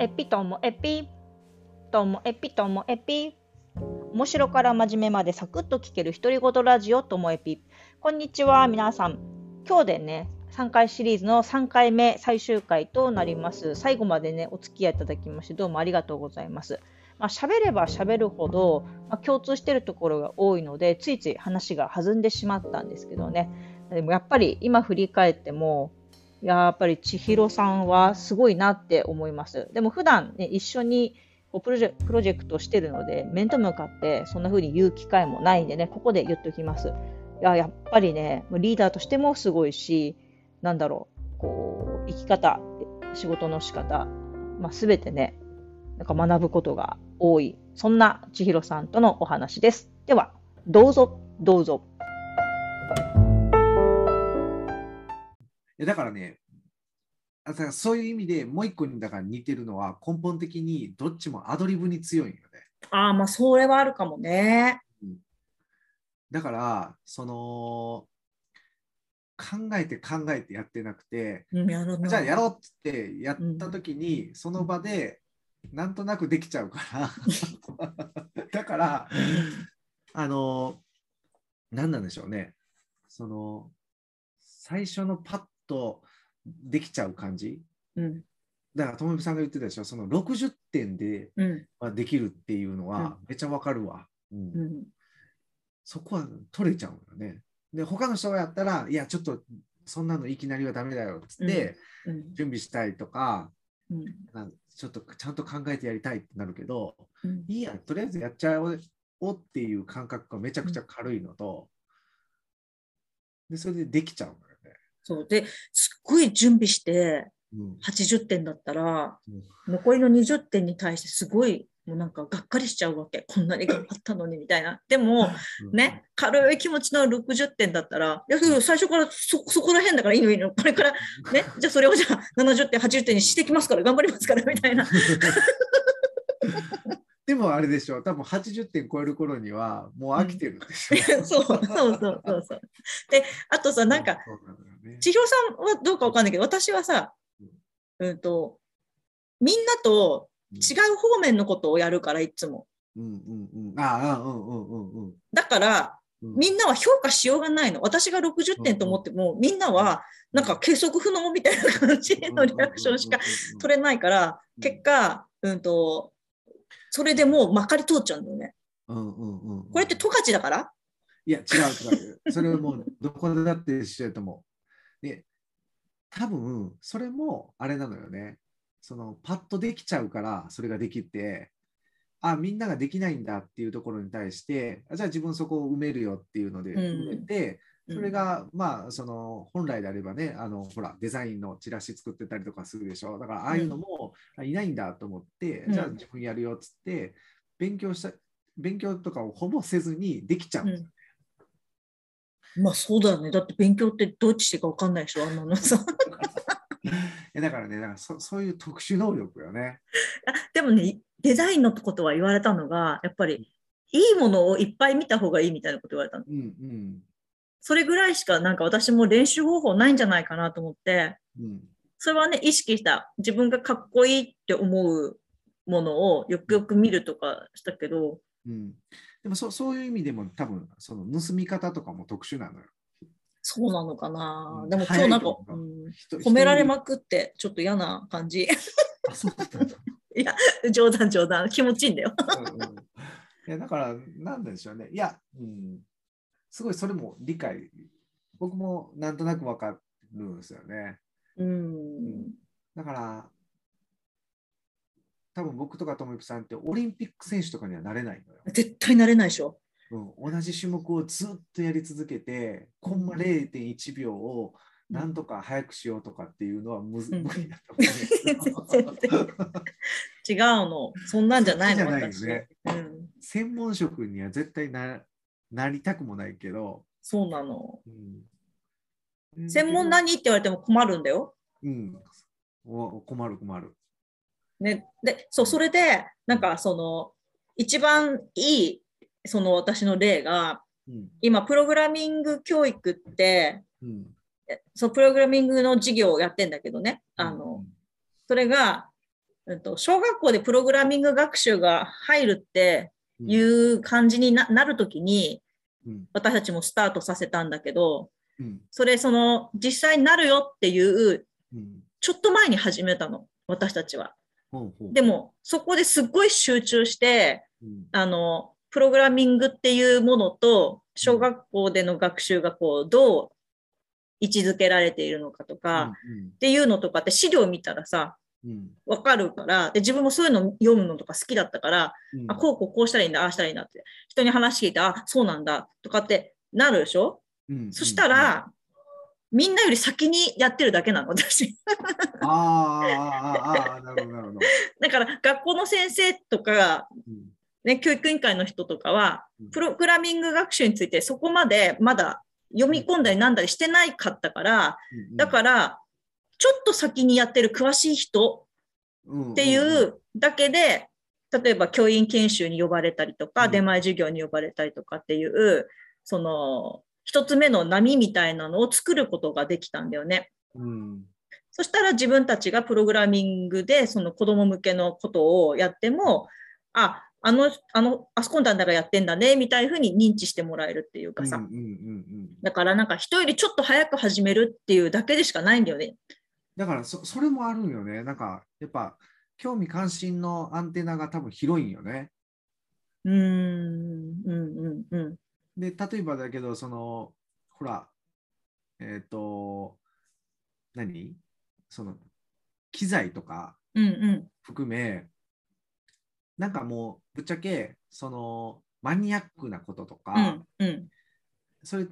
エピともエピともエピともエピ。面白から真面目までサクッと聞ける独り言ラジオともエピ。こんにちは皆さん。今日でね3回シリーズの3回目最終回となります。最後までねお付き合いいただきましてどうもありがとうございます。まあ、喋れば喋るほど、まあ、共通してるところが多いのでついつい話が弾んでしまったんですけどね。でもやっぱり今振り返ってもやっぱり千尋さんはすごいなって思います。でも普段ね、一緒にこうプロジェプロジェクトしてるので、面と向かってそんな風に言う機会もないんでね、ここで言っておきます。いや、やっぱりね、リーダーとしてもすごいし、なんだろう、こう、生き方、仕事の仕方、まあ、全てね、なんか学ぶことが多い、そんな千尋さんとのお話です。では、どうぞ、どうぞ。だからね、だからそういう意味でもう一個にだから似てるのは根本的にどっちもアドリブに強いよね。ああ、まあそれはあるかもね。うん、だから、その、考えて考えてやってなくて、うん、じゃあやろうってやった時に、うん、その場でなんとなくできちゃうから。だからあの何なんでしょうね。その最初のパッとできちゃう感じ、うん、だからともみさんが言ってたでしょ？その60点で、まあ、できるっていうのはめっちゃわかるわ、うん、うん、そこは取れちゃうよね。で他の人がやったらいやちょっとそんなのいきなりはダメだよっつって、準備したいとか、うん、ちょっとちゃんと考えてやりたいってなるけど、いいやとりあえずやっちゃおうっていう感覚がめちゃくちゃ軽いのと、でそれでできちゃうそう。ですっごい準備して80点だったら、うん、残りの20点に対してすごいもうなんかがっかりしちゃうわけ。こんなに頑張ったのにみたいな。でも、ね軽い気持ちの60点だったらいや最初からそそこら辺だからいいのいいの。これからねじゃあそれをじゃあ70点80点にしてきますから頑張りますからみたいな。でもあれでしょ。多分80点超える頃にはもう飽きてるでしょ、うん、そうそうそうそう。そうであとさなんか、ね、千尋さんはどうかわかんないけど私はさ、うんとみんなと違う方面のことをやるからいつも。うんうんうん、ああうんうんうんうん。だから、みんなは評価しようがないの。私が60点と思っても、みんなはなんか計測不能みたいな感じのリアクションしか取れないから、結果、うんと、それでもうまかり通っちゃうんだよね。うんうんうん、これって十勝だから？いや、違う違う。それはもうどこでだってしてると思う。で、多分それもあれなのよね。そのパッとできちゃうからそれができて、あ、みんなができないんだっていうところに対して、じゃあ自分そこを埋めるよっていうので埋めて、それが、まあ、その本来であればね、あのほら、デザインのチラシ作ってたりとかするでしょ。だから、ああいうのもいないんだと思って、じゃあ自分やるよっつって、勉強した、勉強とかをほぼせずにできちゃうんですよね。まあそうだよね。だって勉強ってどっちしてか分かんないでしょ、あんなのさ。だからね、だからそそういう特殊能力よね。でもね、デザインのことは言われたのが、やっぱりいいものをいっぱい見た方がいいみたいなこと言われたの。うんうん、それぐらいしかなんか私も練習方法ないんじゃないかなと思って、うん、それはね、意識した自分がかっこいいって思うものをよくよく見るとかしたけど、うん、でもそそういう意味でも多分その盗み方とかも特殊なのよ。そうなのかな、うん、でも今日なんか、うん、褒められまくってちょっと嫌な感じ。あそうだった いや冗談冗談。気持ちいいんだよ。うんうん、いやだからなんでしょうね。いや、うん、すごいそれも理解。僕もなんとなくわかるんですよね。うん、だから多分僕とかともゆきさんってオリンピック選手とかにはなれないのよ。絶対なれないでしょ。うん、同じ種目をずっとやり続けて、コンマ0.1秒をなんとか早くしようとかっていうのはむず、うん、無理だと思う、違うの、そんなんじゃないの。ないね、うん、専門職には絶対ななりたくもないけど。そうなの。うん、専門何って言われても困るんだよ。うん、お困る困る。ね、でそうそれでなんかその一番いいその私の例が、うん、今プログラミング教育って、うん、そうプログラミングの授業をやってんだけどね、あのそれがえっと、小学校でプログラミング学習が入るっていう感じにななるときに、うん。私たちもスタートさせたんだけど、うん。それその実際になるよっていううん。ちょっと前に始めたの、私たちは。でも、そこですっごい集中して、うん。あの、プログラミングっていうものと、小学校での学習がこう、どう位置づけられているのかとか、っていうのとかって資料見たらさ、わかるから、で、自分もそういうの読むのとか好きだったから、うん。あ、こうこうこうしたらいいんだ、ああしたらいいんだって、人に話聞いて、あ、そうなんだ、とかってなるでしょ？うん。そしたら、みんなより先にやってるだけなの、私。あーあなるほどなるほど、だから、学校の先生とか、うん。ね、教育委員会の人とかはうん、プログラミング学習についてそこまでまだ読み込んだりなんだりしてないかったから、うんだから、ちょっと先にやってる詳しい人うんっていんんうだけで、例えば教員研修に呼ばれたりとか、うん。出前授業に呼ばれたりとかっていう、その、一つ目の波みたいなのを作ることができたんだよね。うんそしたら自分たちがプログラミングでその子供向けのことをやっても、あ、あの、あの、あそこの団体がやってんだね、みたいなふうに認知してもらえるっていうかさ。うんうんうんうんだからなんか人よりちょっと早く始めるっていうだけでしかないんだよね。だからそそれもあるんよね。なんかやっぱ興味関心のアンテナが多分広いんよね。うーん、うん、うん、うん。で、例えばだけど、その、ほら、えっ、と、何？その、機材とかうん、うん。含め、なんかもう、ぶっちゃけ、その、マニアックなこととか、うん、うん。それ、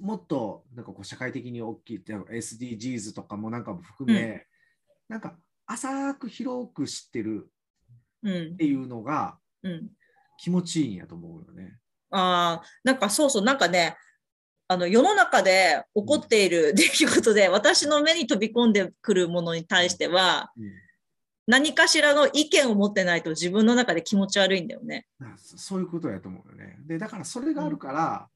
もっと、なんかこう、社会的に大きい、SDGs とかもなんかも含め、なんか、浅く広く知ってるうんっていうのがうん。気持ちいいんやと思うよね。ああ、なんかそうそう、なんかね、あの世の中で起こっている出来事で、私の目に飛び込んでくるものに対しては、何かしらの意見を持ってないと自分の中で気持ち悪いんだよね。そそういうことやと思うよね。で、だからそれがあるから、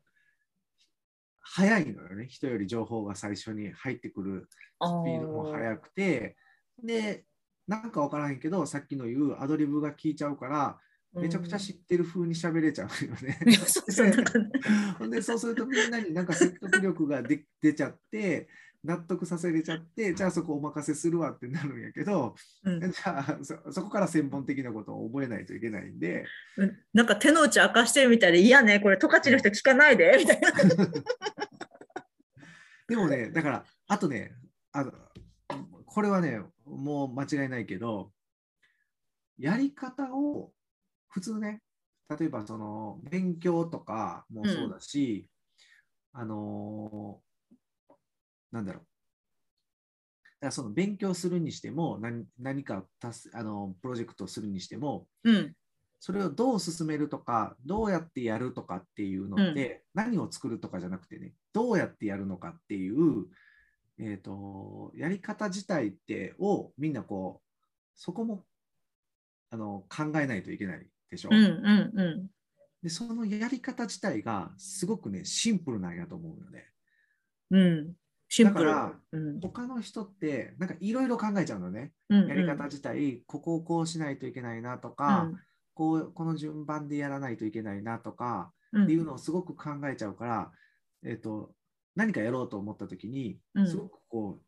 早いのよね。人より情報が最初に入ってくるあスピードも速くて、で、なんかわからへんけど、さっきの言うアドリブが効いちゃうから、めちゃくちゃ知ってる風に喋れちゃうよね。う んで、そうするとみんなになんか説得力がで出ちゃって、納得させれちゃって、じゃあそこお任せするわってなるんやけど、うん。じゃあそそこから専門的なことを覚えないといけないんで、うん。なんか手の内明かしてるみたいで、いやね、これ、十勝の人聞かないで、みたいな。でもね、だから、あとね、あのこれはね、もう間違いないけど、やり方を普通ね、例えばその勉強とかもそうだし、あのーなんだろう。だからその勉強するにしても何何か達すあのプロジェクトをするにしてもうん、それをどう進めるとか、どうやってやるとかっていうのって、何を作るとかじゃなくてね、どうやってやるのかっていう、えー、とやり方自体ってをみんなこう、そこもあの考えないといけないでしょ？うん、うん、うで、そのやり方自体がすごくね、シンプルなんやと思うよね。ん。うん。シンプル。だからうん、他の人って、なんかいろいろ考えちゃうのね。うん、やり方自体、ここをこうしないといけないなとか、こうこの順番でやらないといけないなとか、うん、っていうのをすごく考えちゃうから、えっと何かやろうと思った時にうんすごくこう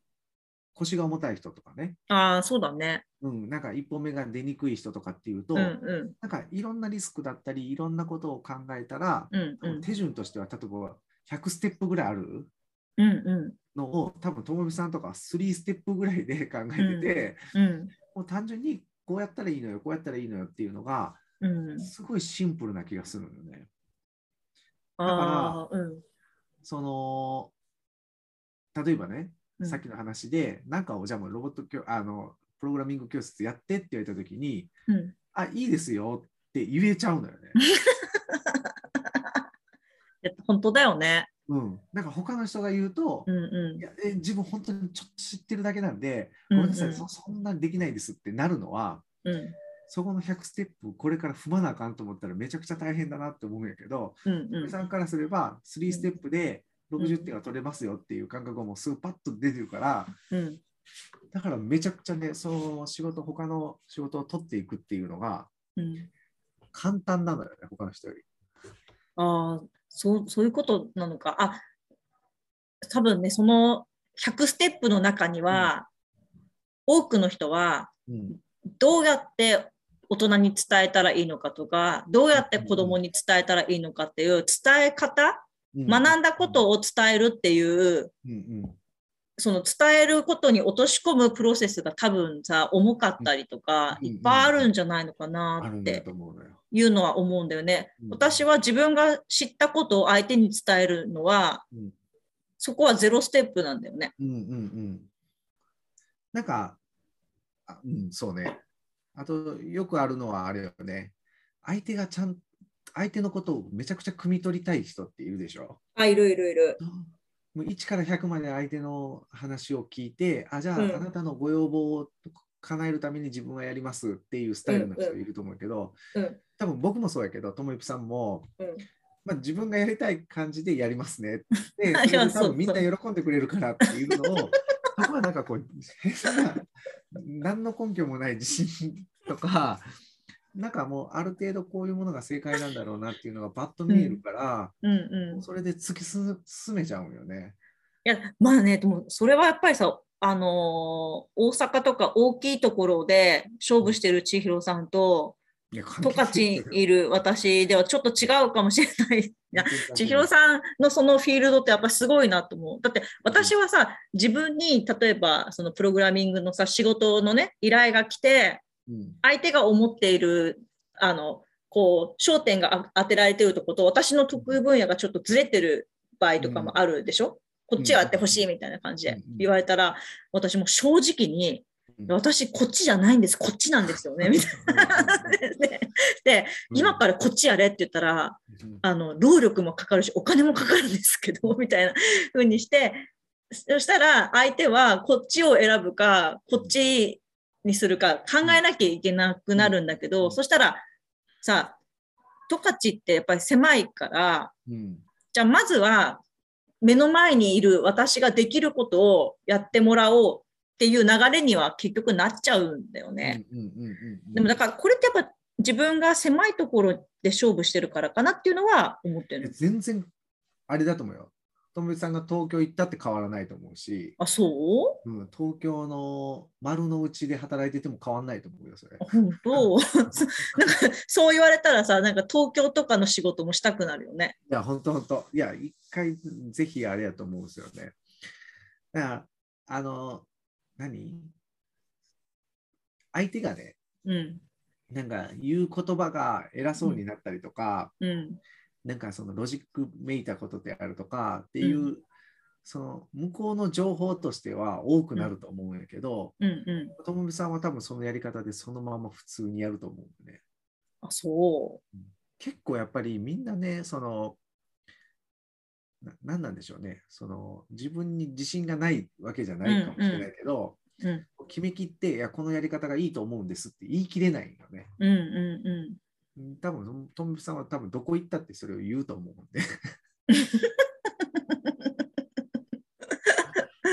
腰が重たい人とかね、ああ、そうだね。うん、なんか一歩目が出にくい人とかっていうと、うん、うん、なんかいろんなリスクだったりいろんなことを考えたら、うん、うん、手順としては例えば100ステップぐらいあるうん、うのを多分ともみさんとかは3ステップぐらいで考えてて、ん、うん、もう単純にこうやったらいいのよこうやったらいいのよっていうのがうん。すごいシンプルな気がするのよね。ああ、うん、その例えばね、うんさっきの話で、なんかをじゃあもうロボット教あのプログラミング教室やってって言われたときに、うん。あ、いいですよって言えちゃうのよね。本当だよね。うん。なんか他の人が言うと、うん、ういやえ自分本当にちょっと知ってるだけなんで、ん。ごめんなさい、うんそそんなんできないですってなるのは、うん、そこの100ステップ、これから踏まなあかんと思ったらめちゃくちゃ大変だなって思うんやけど、うん、うん森さんからすれば、3ステップで60点が取れますよっていう感覚がもうすぐパッと出てるから、うん、だからめちゃくちゃね、その仕事、他の仕事を取っていくっていうのがうん、簡単なのよね、他の人より。ああ、そう、そういうことなのか。あ、多分ね、その100ステップの中には、多くの人は、うんどうやって大人に伝えたらいいのかとか、どうやって子供に伝えたらいいのかっていう伝え方、うん学んだことを伝えるっていう、うんうんその伝えることに落とし込むプロセスが多分さ、重かったりとか、うんいっぱいあるんじゃないのかあなって。いうのは思うんだよね。うん私は自分が知ったことを相手に伝えるのは、うんそこはゼロステップなんだよね。うんうんうん。なんか、あうん、そうね。あと、よくあるのはあれよね。相手がちゃん、相手のことをめちゃくちゃ汲み取りたい人っているでしょ？あ、いるいるいる。もう1から100まで相手の話を聞いて、あ、じゃあ、うん。あなたのご要望を叶えるために自分はやりますっていうスタイルの人いると思うけど、うん。多分僕もそうやけど、ともさんも、うん。まあ、自分がやりたい感じでやりますねって、で多分みんな喜んでくれるからっていうのを、そこはなんかこう、変な、何の根拠もない自信とか、なんかもうある程度こういうものが正解なんだろうなっていうのがパッと見えるから、うんうん。それで突き進めちゃうよね。いや、まあね、でもそれはやっぱりさ、あのー大阪とか大きいところで勝負してる千尋さんと、十勝にいる私ではちょっと違うかもしれない。千尋ん。さんのそのフィールドってやっぱすごいなと思う。だって私はさ、自分に例えばそのプログラミングのさ、仕事のね、依頼が来て、うん相手が思っている、あの、こう、焦点があ当てられてるとこと、私の得意分野がちょっとずれてる場合とかもあるでしょ、こっちやってほしいみたいな感じでうん。言われたら、私も正直に、私こっちじゃないんです、こっちなんですよね、みたいな。で。で、今からこっちやれって言ったら、うん。あの、労力もかかるし、お金もかかるんですけど、みたいな風にして、そしたら相手はこっちを選ぶか、こっちにするか考えなきゃいけなくなるんだけど、うんそしたらさ、十勝ってやっぱり狭いから、うんじゃあまずは目の前にいる私ができることをやってもらおうっていう流れには結局なっちゃうんだよね。でもだからこれってやっぱ自分が狭いところで勝負してるからかなっていうのは思ってえる。全然あれだと思うよ。ともみさんが東京行ったって変わらないと思うし、あ、そう？うん、東京の丸の内で働いてても変わらないと思うよ、それ。本当？なんかそう言われたらさ、なんか東京とかの仕事もしたくなるよね。いや、本当本当。いや、一回ぜひあれやと思うんですよね。だから、あの、何？相手がね、うん。なんか言う言葉が偉そうになったりとか、うん。なんかそのロジックめいたことであるとかっていう、うその向こうの情報としては多くなると思うんやけど、うんうん。ともみさんは多分そのやり方でそのまま普通にやると思うんでね。あ、そ結構やっぱりみんなね、その、ななんなんでしょうね、その自分に自信がないわけじゃないかもしれないけど、う。うん。決めきって、いや、このやり方がいいと思うんですって言い切れないよね。うんうんうん。うん多分トムさんは多分どこ行ったってそれを言うと思うんで。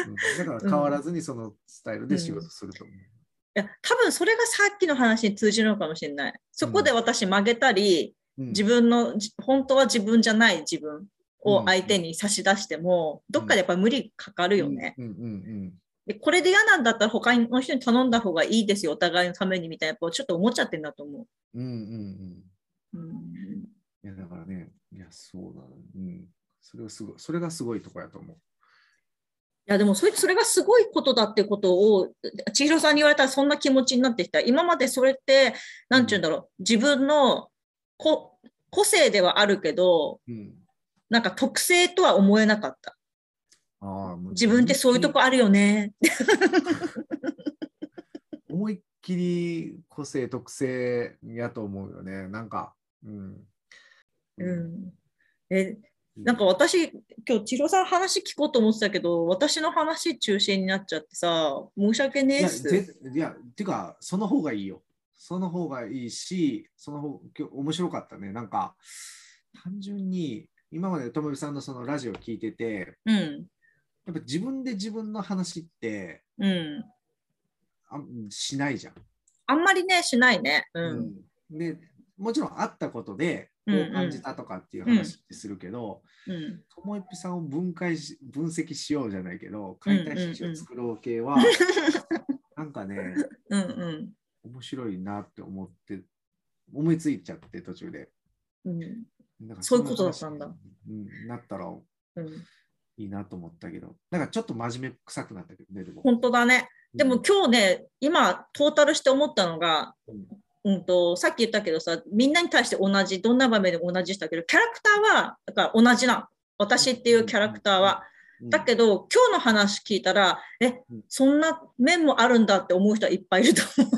うん。だから変わらずにそのスタイルで仕事すると思う。いや、多分それがさっきの話に通じるのかもしれない。そこで私曲げたり、うん。自分の、じ本当は自分じゃない自分を相手に差し出しても、どっかでやっぱり無理かかるよね。うんうんうんでこれで嫌なんだったら他の人に頼んだ方がいいですよ、お互いのためにみたいな、やっぱちょっと思っちゃってんだと思うんうんうんう。うん、いやだからね、いやそうだ、うん、それがすごい、それがすごいとこやと思う。いやでもそれそれがすごいことだってことを千尋さんに言われたらそんな気持ちになってきた。今までそれって、なんて言うんだろう、自分のこ個性ではあるけど、うん、なんか特性とは思えなかった。自分ってそういうとこあるよね。思いっきり個性、特性やと思うよね。なんか、うん。うん、えなんか私、今日千尋さん話聞こうと思ってたけど、私の話中心になっちゃってさ、申し訳ねいや、えっす。ぜいや、てか、その方がいいよ。その方がいいし、その方、今日面白かったね。なんか、単純に、今までともみさんのそのラジオ聞いてて、うん、やっぱ自分で自分の話って、うん、あしないじゃん。あんまりね、しないね。うん。うんでもちろん会ったことでこう感じたとかっていう話ってするけど、うん。ともえぴさんを分解し分析しようじゃないけど解体新書を作ろう系は、なんかねうんうん。面白いなって思って思いついちゃって途中で。うん。なんかそういうことだったんだうん、なったらうん、いいなと思ったけど、なんかちょっと真面目臭くなったけどね、でも。本当だね。でも今日ね、今、トータルして思ったのが、うんうんと、さっき言ったけどさ、みんなに対して同じ、どんな場面でも同じしたけど、キャラクターは、だから同じなの。私っていうキャラクターは。うん、だけど、今日の話聞いたら、えうん、そんな面もあるんだって思う人はいっぱいいると思う。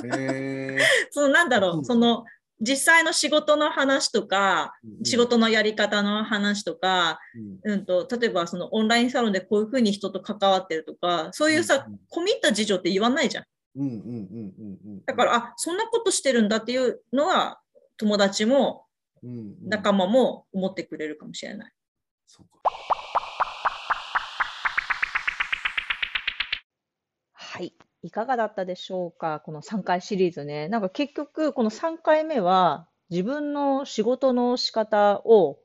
そのなんだろうんう、その、実際の仕事の話とか、ー仕、事のやり方の話とか、うんうんと、例えばそのオンラインサロンでこういうふうに人と関わってるとか、そういうさ、うん込み入った事情って言わないじゃん。うんうんうんうんうん。だから、あ、そんなことしてるんだっていうのは、友達も仲間も思ってくれるかもしれない。そうか。はい。いかがだったでしょうか？この3回シリーズね。なんか結局、この3回目は自分の仕事の仕方を、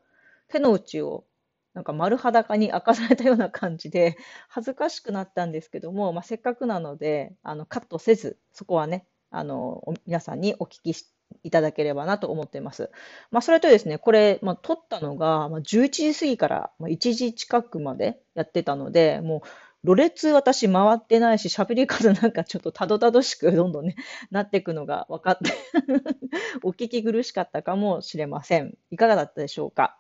手の内をなんか丸裸に明かされたような感じで、恥ずかしくなったんですけども、まあ、せっかくなので、あのカットせず、そこはね、あの皆さんにお聞きしいただければなと思っています。まあ、それとですね、これ、まあ、撮ったのが、まあ、11時過ぎからまあ1時近くまでやってたので、もう、ろれつ私回ってないし、喋り方なんかちょっとたどたどしくどんどんね、なっていくのが分かって お聞き苦しかったかもしれません。いかがだったでしょうか？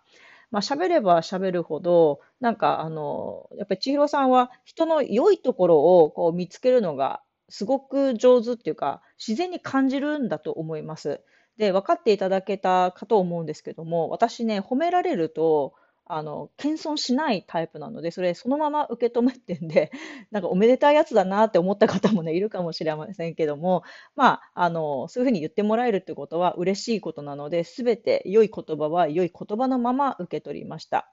まあ、喋れば喋るほど、なんかあの、やっぱり千尋さんは人の良いところをこう見つけるのがすごく上手っていうか、自然に感じるんだと思います。で、分かっていただけたかと思うんですけども、私ね、褒められると、あの、謙遜しないタイプなので、それそのまま受け止めてんで、なんかおめでたいやつだなって思った方もね、いるかもしれませんけども、まあ、あの、そういうふうに言ってもらえるってことは嬉しいことなので、すべて良い言葉は良い言葉のまま受け取りました。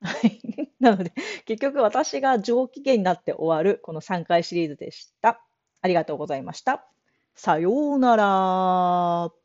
なので、結局私が上機嫌になって終わるこの3回シリーズでした。ありがとうございました。さようなら。